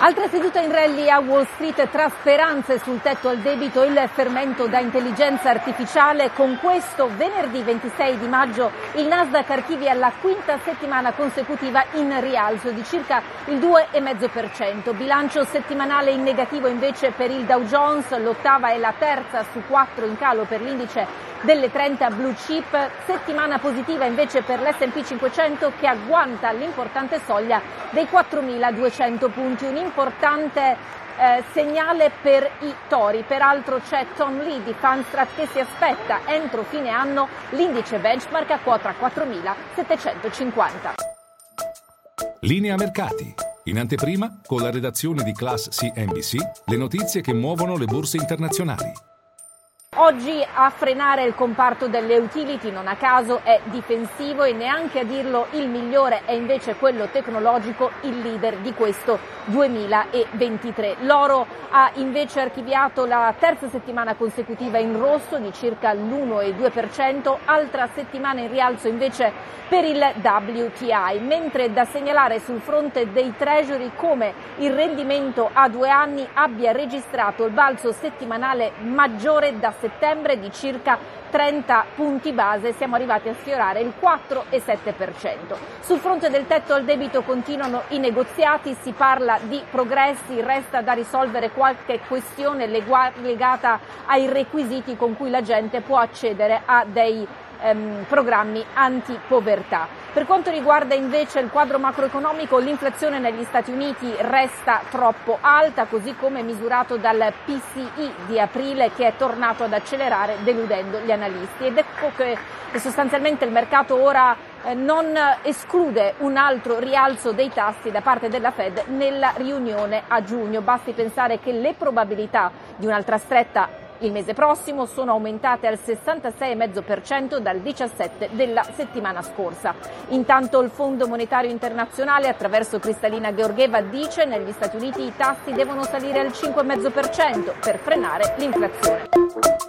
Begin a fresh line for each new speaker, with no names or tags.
Altra seduta in rally a Wall Street tra speranze sul tetto al debito e il fermento da intelligenza artificiale. Con questo venerdì 26 di maggio il Nasdaq archivia la quinta settimana consecutiva in rialzo di circa il 2,5%. Bilancio settimanale in negativo invece per il Dow Jones, l'ottava e la terza su quattro in calo per l'indice delle 30 blue chip, settimana positiva invece per l'S&P 500 che agguanta l'importante soglia dei 4.200 punti, un importante eh, segnale per i tori. Peraltro c'è Tom Lee di Fanstrat che si aspetta entro fine anno l'indice benchmark a quota 4.750.
Linea mercati. In anteprima, con la redazione di Class CNBC, le notizie che muovono le borse internazionali.
Oggi a frenare il comparto delle utility non a caso è difensivo e neanche a dirlo il migliore è invece quello tecnologico, il leader di questo 2023. L'oro ha invece archiviato la terza settimana consecutiva in rosso di circa l'1,2%, altra settimana in rialzo invece per il WTI, mentre da segnalare sul fronte dei treasury come il rendimento a due anni abbia registrato il balzo settimanale maggiore da settimana settembre di circa 30 punti base, siamo arrivati a sfiorare il 4,7%. Sul fronte del tetto al debito continuano i negoziati, si parla di progressi, resta da risolvere qualche questione legata ai requisiti con cui la gente può accedere a dei ehm, programmi anti-povertà. Per quanto riguarda invece il quadro macroeconomico, l'inflazione negli Stati Uniti resta troppo alta, così come misurato dal PCI di aprile che è tornato ad accelerare deludendo gli analisti. Ed ecco che sostanzialmente il mercato ora eh, non esclude un altro rialzo dei tassi da parte della Fed nella riunione a giugno. Basti pensare che le probabilità di un'altra stretta il mese prossimo sono aumentate al 66,5% dal 17 della settimana scorsa. Intanto il Fondo Monetario Internazionale attraverso Cristalina Georgieva dice che negli Stati Uniti i tassi devono salire al 5,5% per frenare l'inflazione.